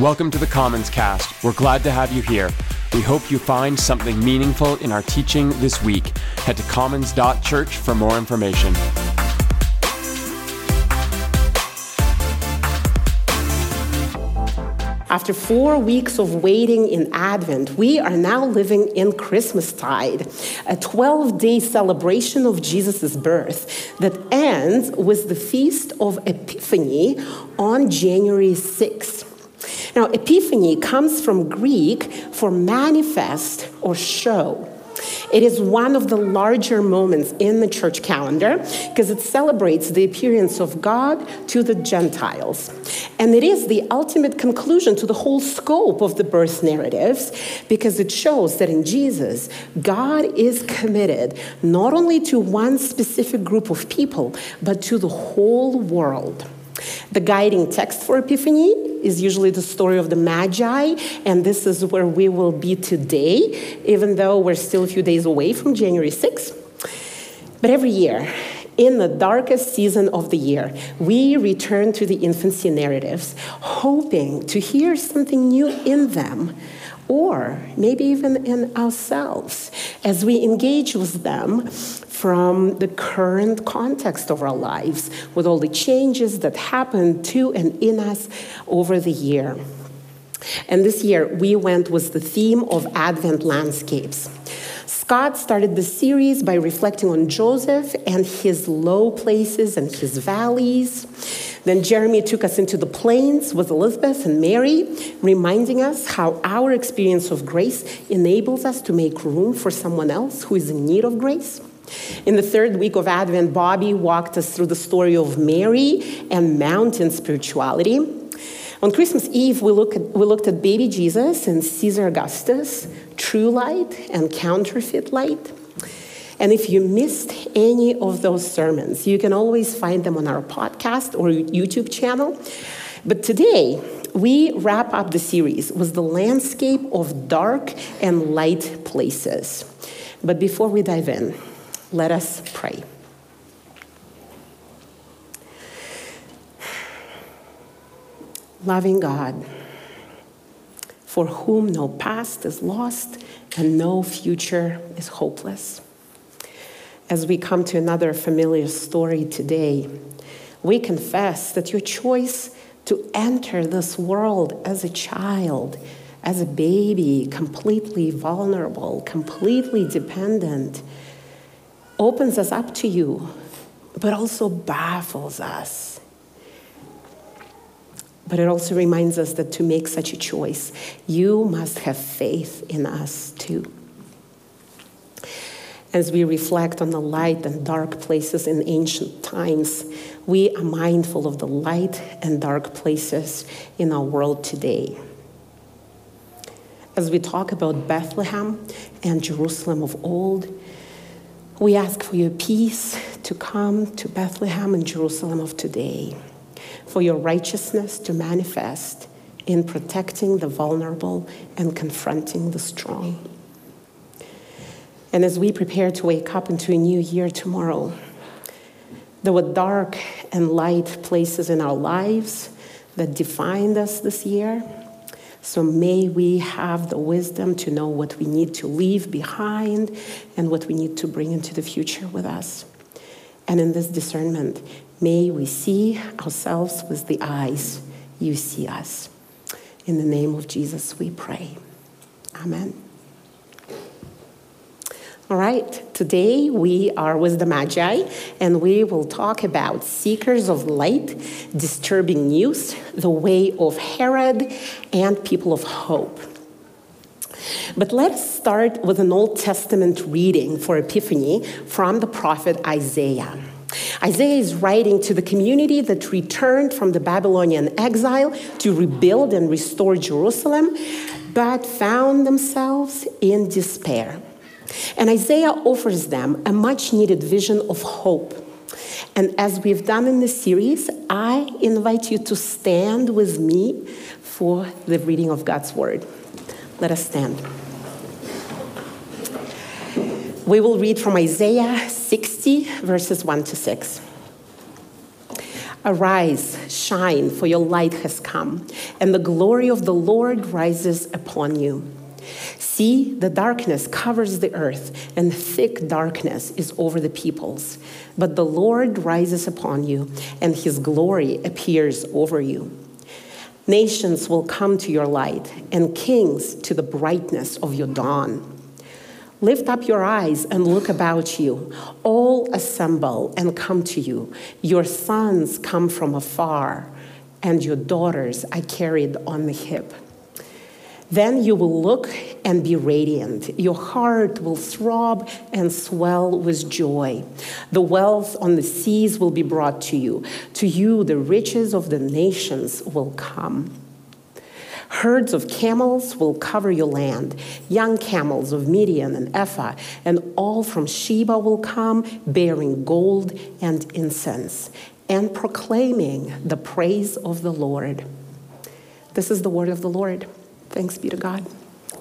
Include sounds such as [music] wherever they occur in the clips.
Welcome to the Commons Cast. We're glad to have you here. We hope you find something meaningful in our teaching this week. Head to commons.church for more information. After four weeks of waiting in Advent, we are now living in Christmastide, a 12 day celebration of Jesus' birth that ends with the Feast of Epiphany on January 6th. Now, Epiphany comes from Greek for manifest or show. It is one of the larger moments in the church calendar because it celebrates the appearance of God to the Gentiles. And it is the ultimate conclusion to the whole scope of the birth narratives because it shows that in Jesus, God is committed not only to one specific group of people, but to the whole world. The guiding text for Epiphany is usually the story of the Magi, and this is where we will be today, even though we're still a few days away from January 6th. But every year, in the darkest season of the year, we return to the infancy narratives, hoping to hear something new in them or maybe even in ourselves as we engage with them from the current context of our lives with all the changes that happen to and in us over the year. And this year, we went with the theme of Advent landscapes. Scott started the series by reflecting on Joseph and his low places and his valleys. Then Jeremy took us into the plains with Elizabeth and Mary, reminding us how our experience of grace enables us to make room for someone else who is in need of grace. In the third week of Advent, Bobby walked us through the story of Mary and mountain spirituality. On Christmas Eve, we, look at, we looked at baby Jesus and Caesar Augustus, true light and counterfeit light. And if you missed any of those sermons, you can always find them on our podcast or YouTube channel. But today, we wrap up the series with the landscape of dark and light places. But before we dive in, let us pray. Loving God, for whom no past is lost and no future is hopeless as we come to another familiar story today, we confess that your choice to enter this world as a child, as a baby, completely vulnerable, completely dependent, opens us up to you, but also baffles us. But it also reminds us that to make such a choice, you must have faith in us too as we reflect on the light and dark places in ancient times, we are mindful of the light and dark places in our world today. As we talk about Bethlehem and Jerusalem of old, we ask for your peace to come to Bethlehem and Jerusalem of today, for your righteousness to manifest in protecting the vulnerable and confronting the strong. And as we prepare to wake up into a new year tomorrow, there were dark and light places in our lives that defined us this year. So may we have the wisdom to know what we need to leave behind and what we need to bring into the future with us. And in this discernment, may we see ourselves with the eyes you see us. In the name of Jesus, we pray. Amen. All right, today we are with the Magi, and we will talk about seekers of light, disturbing news, the way of Herod, and people of hope. But let's start with an Old Testament reading for Epiphany from the prophet Isaiah. Isaiah is writing to the community that returned from the Babylonian exile to rebuild and restore Jerusalem, but found themselves in despair. And Isaiah offers them a much needed vision of hope. And as we've done in this series, I invite you to stand with me for the reading of God's word. Let us stand. We will read from Isaiah 60, verses 1 to 6. Arise, shine, for your light has come, and the glory of the Lord rises upon you. See, the darkness covers the earth, and thick darkness is over the peoples. But the Lord rises upon you, and his glory appears over you. Nations will come to your light, and kings to the brightness of your dawn. Lift up your eyes and look about you. All assemble and come to you. Your sons come from afar, and your daughters are carried on the hip. Then you will look and be radiant. Your heart will throb and swell with joy. The wealth on the seas will be brought to you. To you, the riches of the nations will come. Herds of camels will cover your land, young camels of Midian and Ephah, and all from Sheba will come, bearing gold and incense, and proclaiming the praise of the Lord. This is the word of the Lord. Thanks be to God.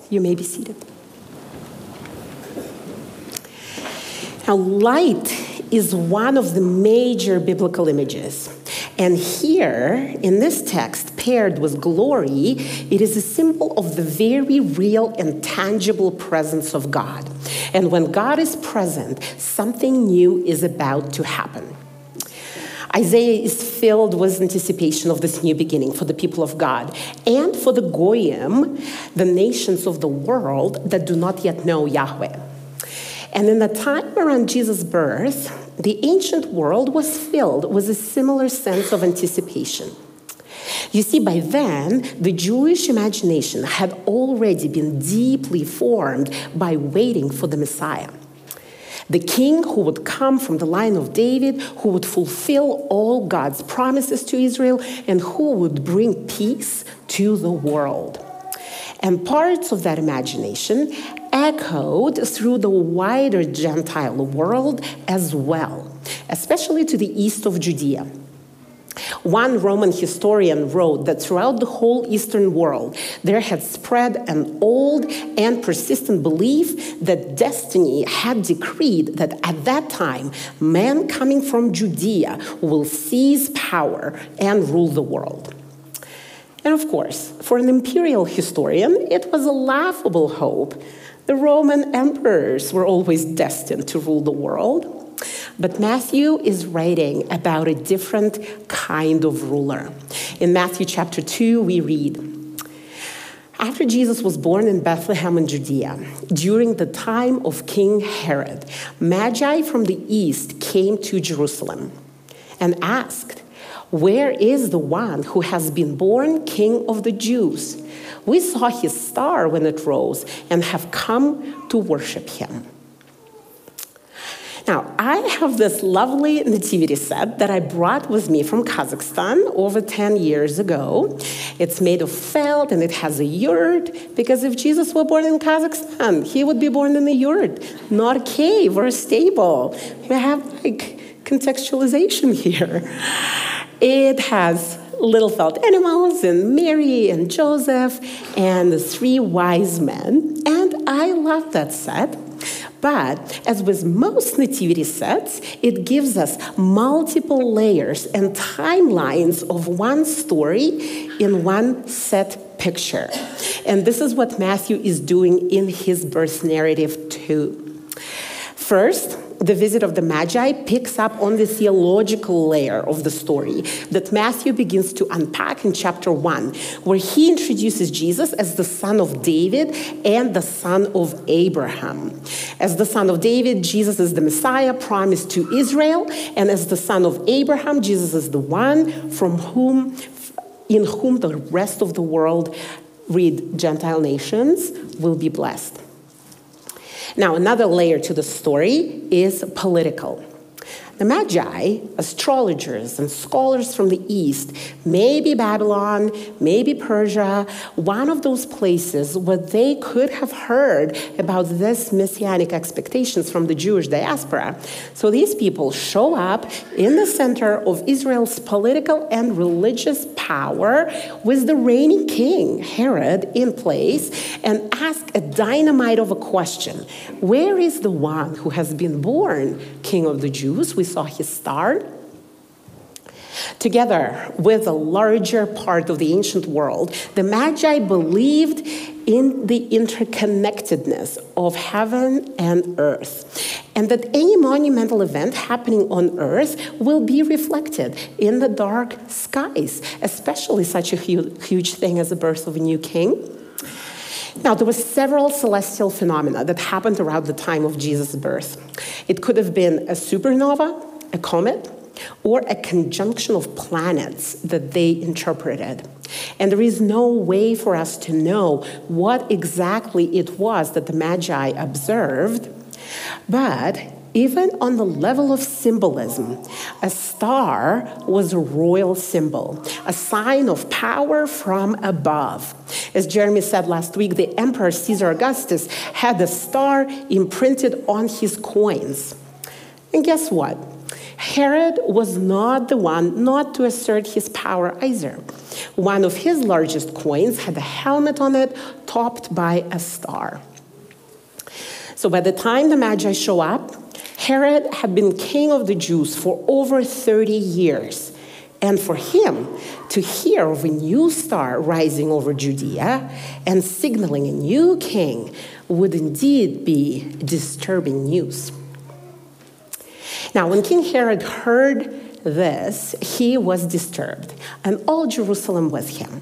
You may be seated. Now, light is one of the major biblical images. And here, in this text, paired with glory, it is a symbol of the very real and tangible presence of God. And when God is present, something new is about to happen. Isaiah is filled with anticipation of this new beginning for the people of God and for the Goyim, the nations of the world that do not yet know Yahweh. And in the time around Jesus' birth, the ancient world was filled with a similar sense of anticipation. You see, by then, the Jewish imagination had already been deeply formed by waiting for the Messiah. The king who would come from the line of David, who would fulfill all God's promises to Israel, and who would bring peace to the world. And parts of that imagination echoed through the wider Gentile world as well, especially to the east of Judea. One Roman historian wrote that throughout the whole Eastern world, there had spread an old and persistent belief that destiny had decreed that at that time, man coming from Judea will seize power and rule the world. And of course, for an imperial historian, it was a laughable hope. The Roman emperors were always destined to rule the world. But Matthew is writing about a different kind of ruler. In Matthew chapter 2, we read, after Jesus was born in Bethlehem in Judea, during the time of King Herod, Magi from the east came to Jerusalem and asked, Where is the one who has been born King of the Jews? We saw his star when it rose and have come to worship him. Now, I have this lovely nativity set that I brought with me from Kazakhstan over 10 years ago. It's made of felt and it has a yurt because if Jesus were born in Kazakhstan, he would be born in a yurt, not a cave or a stable. We have like contextualization here. It has little felt animals and Mary and Joseph and the three wise men. And I love that set but as with most nativity sets, it gives us multiple layers and timelines of one story in one set picture. And this is what Matthew is doing in his birth narrative, too. First, the visit of the Magi picks up on the theological layer of the story that Matthew begins to unpack in chapter 1, where he introduces Jesus as the son of David and the son of Abraham. As the son of David, Jesus is the Messiah promised to Israel, and as the son of Abraham, Jesus is the one from whom in whom the rest of the world, read Gentile nations, will be blessed. Now, another layer to the story is political. The Magi, astrologers and scholars from the East, maybe Babylon, maybe Persia, one of those places where they could have heard about this messianic expectations from the Jewish diaspora. So these people show up in the center of Israel's political and religious power with the reigning king, Herod, in place and ask a dynamite of a question Where is the one who has been born king of the Jews? We saw his star. Together with a larger part of the ancient world, the Magi believed in the interconnectedness of heaven and earth, and that any monumental event happening on earth will be reflected in the dark skies, especially such a huge thing as the birth of a new king. Now, there were several celestial phenomena that happened around the time of Jesus' birth. It could have been a supernova, a comet, or a conjunction of planets that they interpreted. And there is no way for us to know what exactly it was that the Magi observed. But even on the level of symbolism, a star was a royal symbol, a sign of power from above. As Jeremy said last week, the Emperor Caesar Augustus had a star imprinted on his coins. And guess what? Herod was not the one not to assert his power either. One of his largest coins had a helmet on it topped by a star. So by the time the Magi show up, Herod had been king of the Jews for over 30 years. And for him to hear of a new star rising over Judea and signaling a new king would indeed be disturbing news. Now, when King Herod heard this, he was disturbed, and all Jerusalem with him.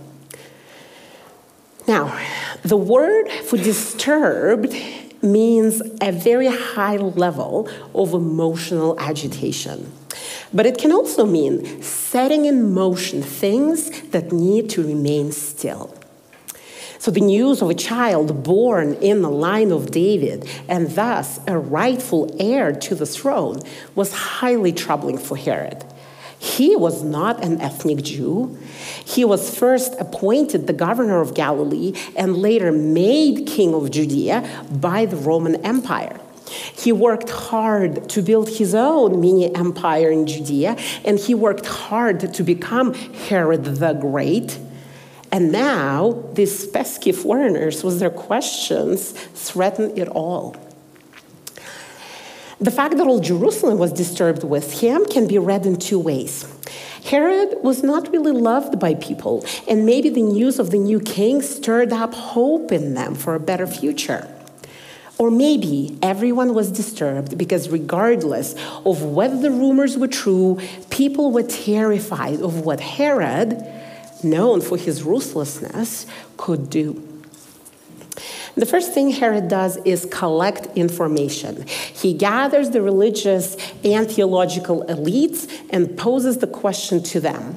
Now, the word for disturbed means a very high level of emotional agitation. But it can also mean setting in motion things that need to remain still. So the news of a child born in the line of David and thus a rightful heir to the throne was highly troubling for Herod. He was not an ethnic Jew. He was first appointed the governor of Galilee and later made king of Judea by the Roman Empire. He worked hard to build his own mini empire in Judea, and he worked hard to become Herod the Great. And now, these pesky foreigners, with their questions, threaten it all. The fact that all Jerusalem was disturbed with him can be read in two ways. Herod was not really loved by people, and maybe the news of the new king stirred up hope in them for a better future. Or maybe everyone was disturbed because, regardless of whether the rumors were true, people were terrified of what Herod, known for his ruthlessness, could do. The first thing Herod does is collect information. He gathers the religious and theological elites and poses the question to them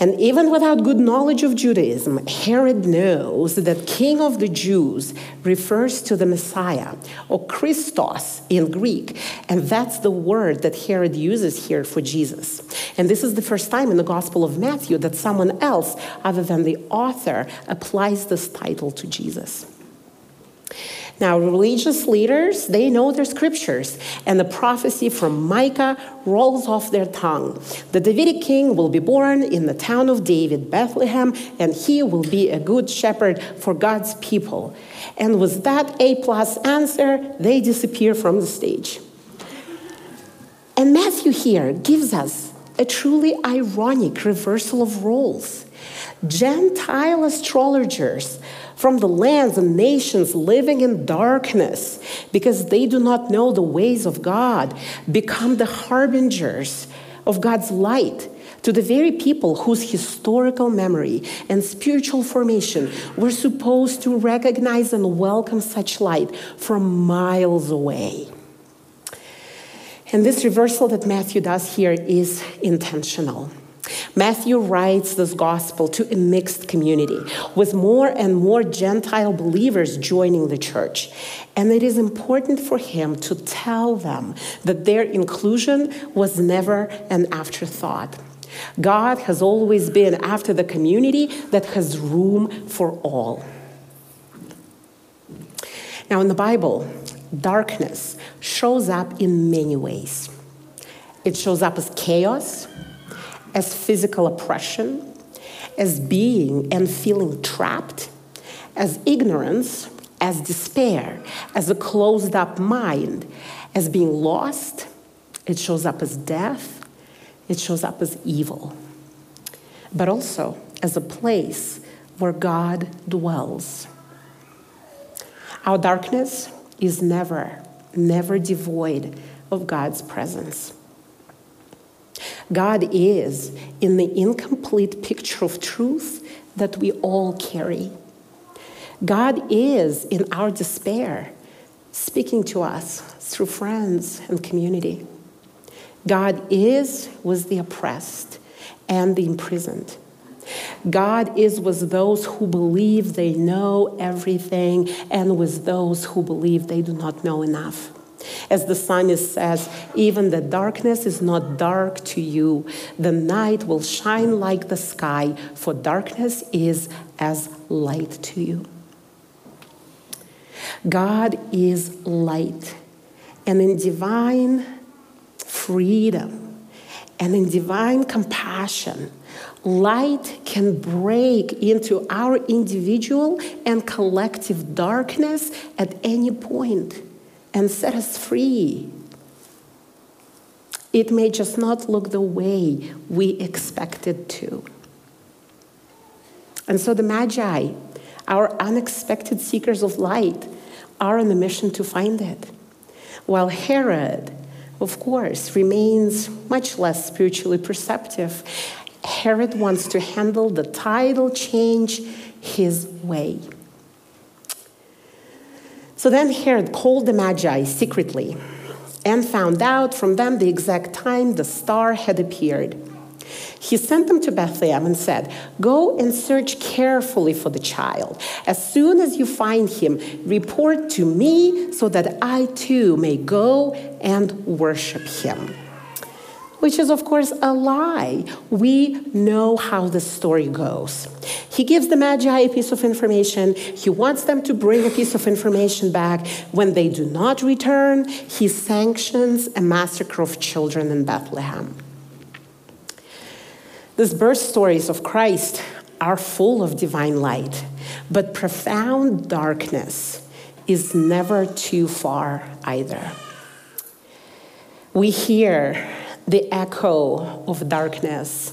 and even without good knowledge of Judaism, Herod knows that King of the Jews refers to the Messiah, or Christos in Greek, and that's the word that Herod uses here for Jesus. And this is the first time in the Gospel of Matthew that someone else, other than the author, applies this title to Jesus. Now, religious leaders, they know their scriptures, and the prophecy from Micah rolls off their tongue. The Davidic king will be born in the town of David, Bethlehem, and he will be a good shepherd for God's people. And with that A plus answer, they disappear from the stage. And Matthew here gives us a truly ironic reversal of roles. Gentile astrologers from the lands and nations living in darkness because they do not know the ways of God, become the harbingers of God's light to the very people whose historical memory and spiritual formation were supposed to recognize and welcome such light from miles away. And this reversal that Matthew does here is intentional. Matthew writes this gospel to a mixed community with more and more Gentile believers joining the church. And it is important for him to tell them that their inclusion was never an afterthought. God has always been after the community that has room for all. Now, in the Bible, darkness shows up in many ways. It shows up as chaos, as physical oppression, as being and feeling trapped, as ignorance, as despair, as a closed up mind, as being lost. It shows up as death, it shows up as evil, but also as a place where God dwells. Our darkness is never, never devoid of God's presence. God is in the incomplete picture of truth that we all carry. God is in our despair, speaking to us through friends and community. God is with the oppressed and the imprisoned. God is with those who believe they know everything and with those who believe they do not know enough. As the psalmist says, even the darkness is not dark to you. The night will shine like the sky, for darkness is as light to you. God is light, and in divine freedom and in divine compassion, light can break into our individual and collective darkness at any point and set us free. It may just not look the way we expected to. And so the Magi, our unexpected seekers of light, are on a mission to find it. While Herod, of course, remains much less spiritually perceptive, Herod wants to handle the tidal change his way. So then Herod called the Magi secretly and found out from them the exact time the star had appeared. He sent them to Bethlehem and said, Go and search carefully for the child. As soon as you find him, report to me so that I too may go and worship him which is, of course, a lie. We know how the story goes. He gives the Magi a piece of information. He wants them to bring a piece of information back. When they do not return, he sanctions a massacre of children in Bethlehem. These birth stories of Christ are full of divine light, but profound darkness is never too far either. We hear the echo of darkness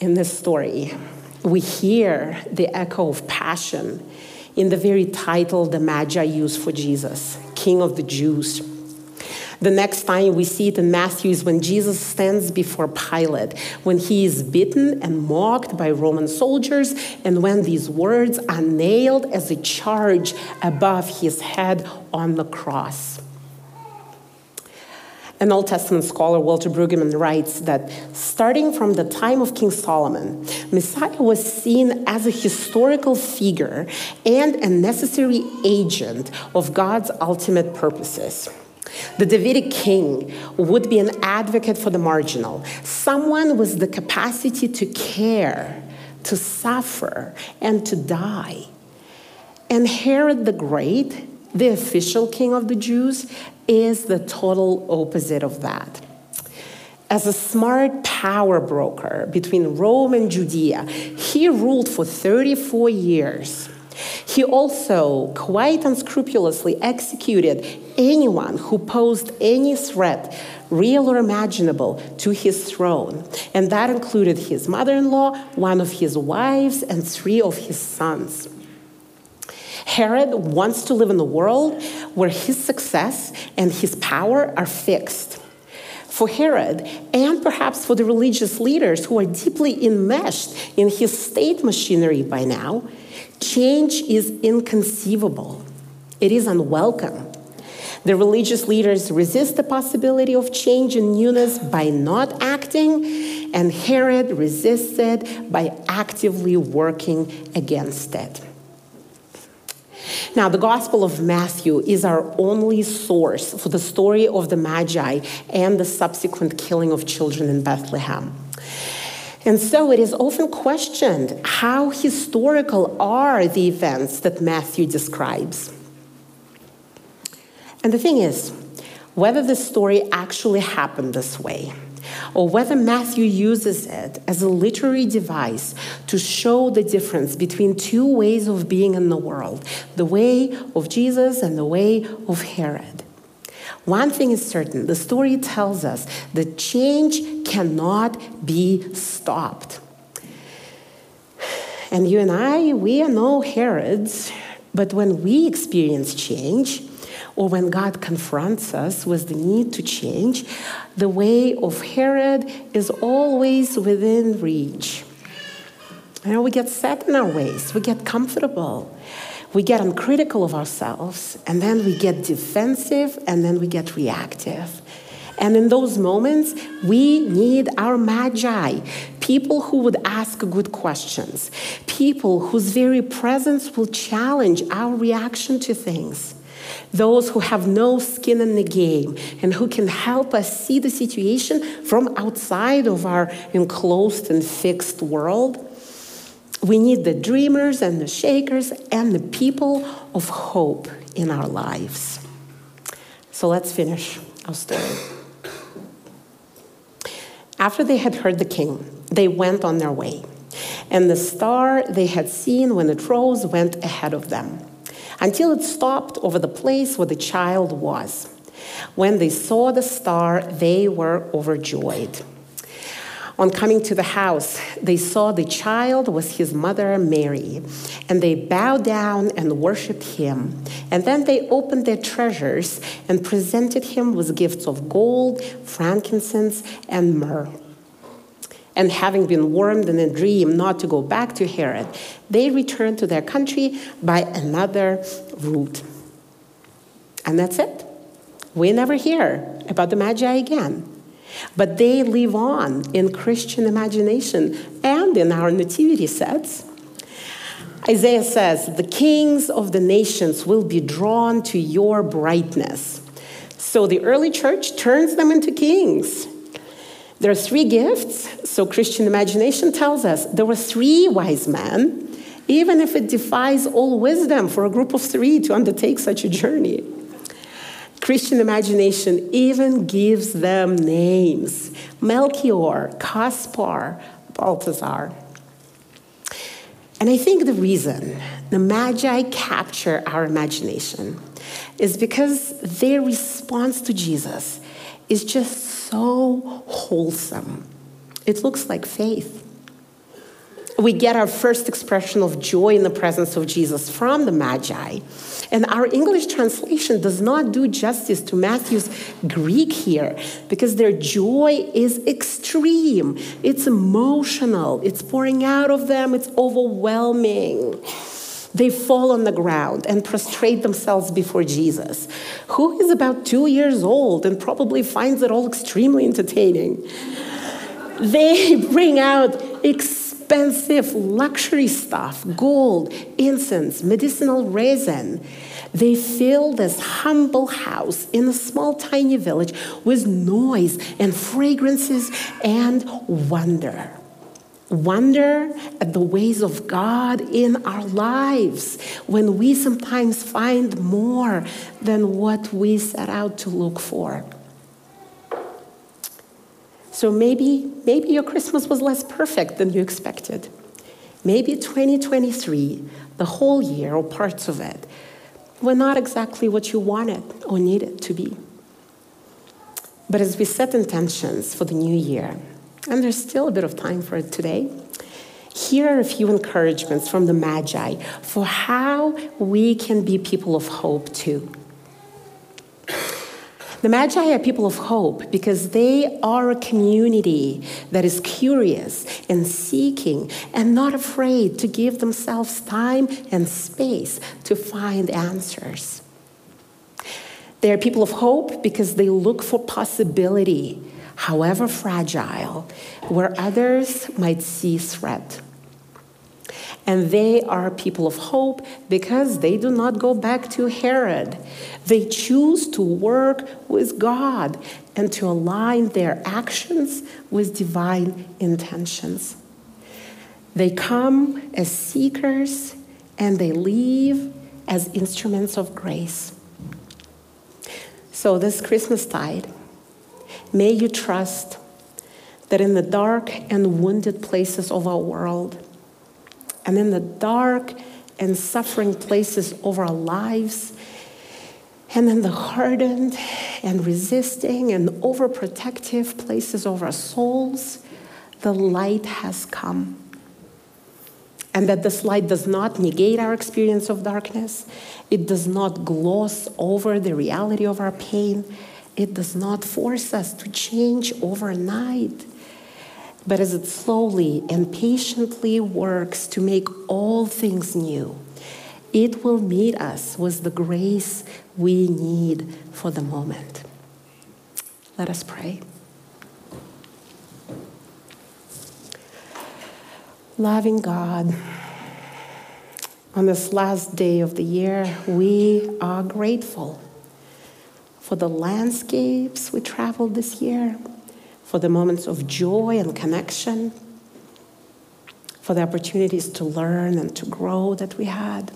in this story. We hear the echo of passion in the very title the Magi use for Jesus, King of the Jews. The next time we see it in Matthew is when Jesus stands before Pilate, when he is beaten and mocked by Roman soldiers, and when these words are nailed as a charge above his head on the cross. An Old Testament scholar, Walter Brueggemann, writes that starting from the time of King Solomon, Messiah was seen as a historical figure and a necessary agent of God's ultimate purposes. The Davidic king would be an advocate for the marginal, someone with the capacity to care, to suffer, and to die. And Herod the Great, the official king of the Jews, is the total opposite of that. As a smart power broker between Rome and Judea, he ruled for 34 years. He also quite unscrupulously executed anyone who posed any threat, real or imaginable, to his throne. And that included his mother in law, one of his wives, and three of his sons. Herod wants to live in a world where his success and his power are fixed. For Herod, and perhaps for the religious leaders who are deeply enmeshed in his state machinery by now, change is inconceivable. It is unwelcome. The religious leaders resist the possibility of change and newness by not acting, and Herod resists it by actively working against it. Now, the Gospel of Matthew is our only source for the story of the Magi and the subsequent killing of children in Bethlehem. And so it is often questioned how historical are the events that Matthew describes. And the thing is, whether the story actually happened this way, or whether Matthew uses it as a literary device to show the difference between two ways of being in the world the way of Jesus and the way of Herod. One thing is certain the story tells us that change cannot be stopped. And you and I, we are no Herods, but when we experience change, or when God confronts us with the need to change, the way of Herod is always within reach. You know, we get set in our ways, we get comfortable, we get uncritical of ourselves, and then we get defensive, and then we get reactive. And in those moments, we need our magi, people who would ask good questions, people whose very presence will challenge our reaction to things those who have no skin in the game and who can help us see the situation from outside of our enclosed and fixed world. We need the dreamers and the shakers and the people of hope in our lives. So let's finish our story. After they had heard the king, they went on their way. And the star they had seen when it rose went ahead of them until it stopped over the place where the child was. When they saw the star, they were overjoyed. On coming to the house, they saw the child was his mother Mary, and they bowed down and worshiped him. And then they opened their treasures and presented him with gifts of gold, frankincense, and myrrh and having been warned in a dream not to go back to Herod, they returned to their country by another route. And that's it. We never hear about the Magi again. But they live on in Christian imagination and in our nativity sets. Isaiah says, The kings of the nations will be drawn to your brightness. So the early church turns them into kings. There are three gifts, so Christian imagination tells us there were three wise men, even if it defies all wisdom for a group of three to undertake such a journey. Christian imagination even gives them names Melchior, Caspar, Balthazar. And I think the reason the Magi capture our imagination is because their response to Jesus is just so wholesome. It looks like faith. We get our first expression of joy in the presence of Jesus from the Magi. And our English translation does not do justice to Matthew's Greek here because their joy is extreme. It's emotional, it's pouring out of them, it's overwhelming. They fall on the ground and prostrate themselves before Jesus, who is about two years old and probably finds it all extremely entertaining. They [laughs] bring out expensive luxury stuff gold, incense, medicinal resin. They fill this humble house in a small, tiny village with noise and fragrances and wonder wonder at the ways of God in our lives when we sometimes find more than what we set out to look for. So maybe maybe your Christmas was less perfect than you expected. Maybe 2023, the whole year or parts of it, were not exactly what you wanted or needed to be. But as we set intentions for the new year, and there's still a bit of time for it today. Here are a few encouragements from the Magi for how we can be people of hope too. The Magi are people of hope because they are a community that is curious and seeking and not afraid to give themselves time and space to find answers. They are people of hope because they look for possibility however fragile, where others might see threat. And they are people of hope because they do not go back to Herod. They choose to work with God and to align their actions with divine intentions. They come as seekers and they leave as instruments of grace. So, this Christmas tide, may you trust that in the dark and wounded places of our world, and in the dark and suffering places of our lives, and in the hardened and resisting and overprotective places of our souls, the light has come. And that this light does not negate our experience of darkness, it does not gloss over the reality of our pain, it does not force us to change overnight but as it slowly and patiently works to make all things new, it will meet us with the grace we need for the moment. Let us pray. Loving God, on this last day of the year, we are grateful for the landscapes we traveled this year for the moments of joy and connection, for the opportunities to learn and to grow that we had,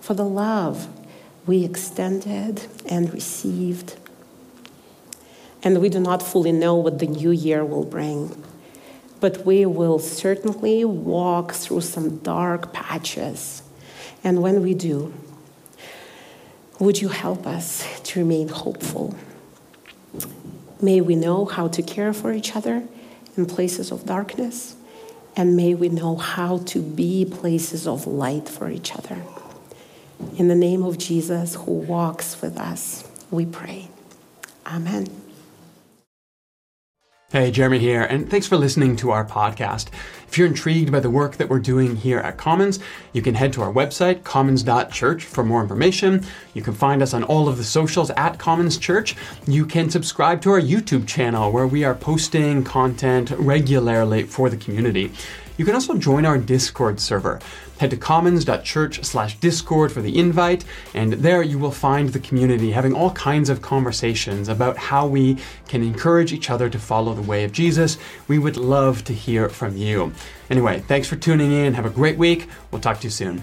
for the love we extended and received. And we do not fully know what the new year will bring, but we will certainly walk through some dark patches. And when we do, would you help us to remain hopeful? May we know how to care for each other in places of darkness, and may we know how to be places of light for each other. In the name of Jesus, who walks with us, we pray. Amen. Hey, Jeremy here, and thanks for listening to our podcast. If you're intrigued by the work that we're doing here at Commons, you can head to our website, commons.church, for more information. You can find us on all of the socials at Commons Church. You can subscribe to our YouTube channel where we are posting content regularly for the community. You can also join our Discord server. Head to commons.church slash discord for the invite, and there you will find the community having all kinds of conversations about how we can encourage each other to follow the way of Jesus. We would love to hear from you. Anyway, thanks for tuning in. Have a great week. We'll talk to you soon.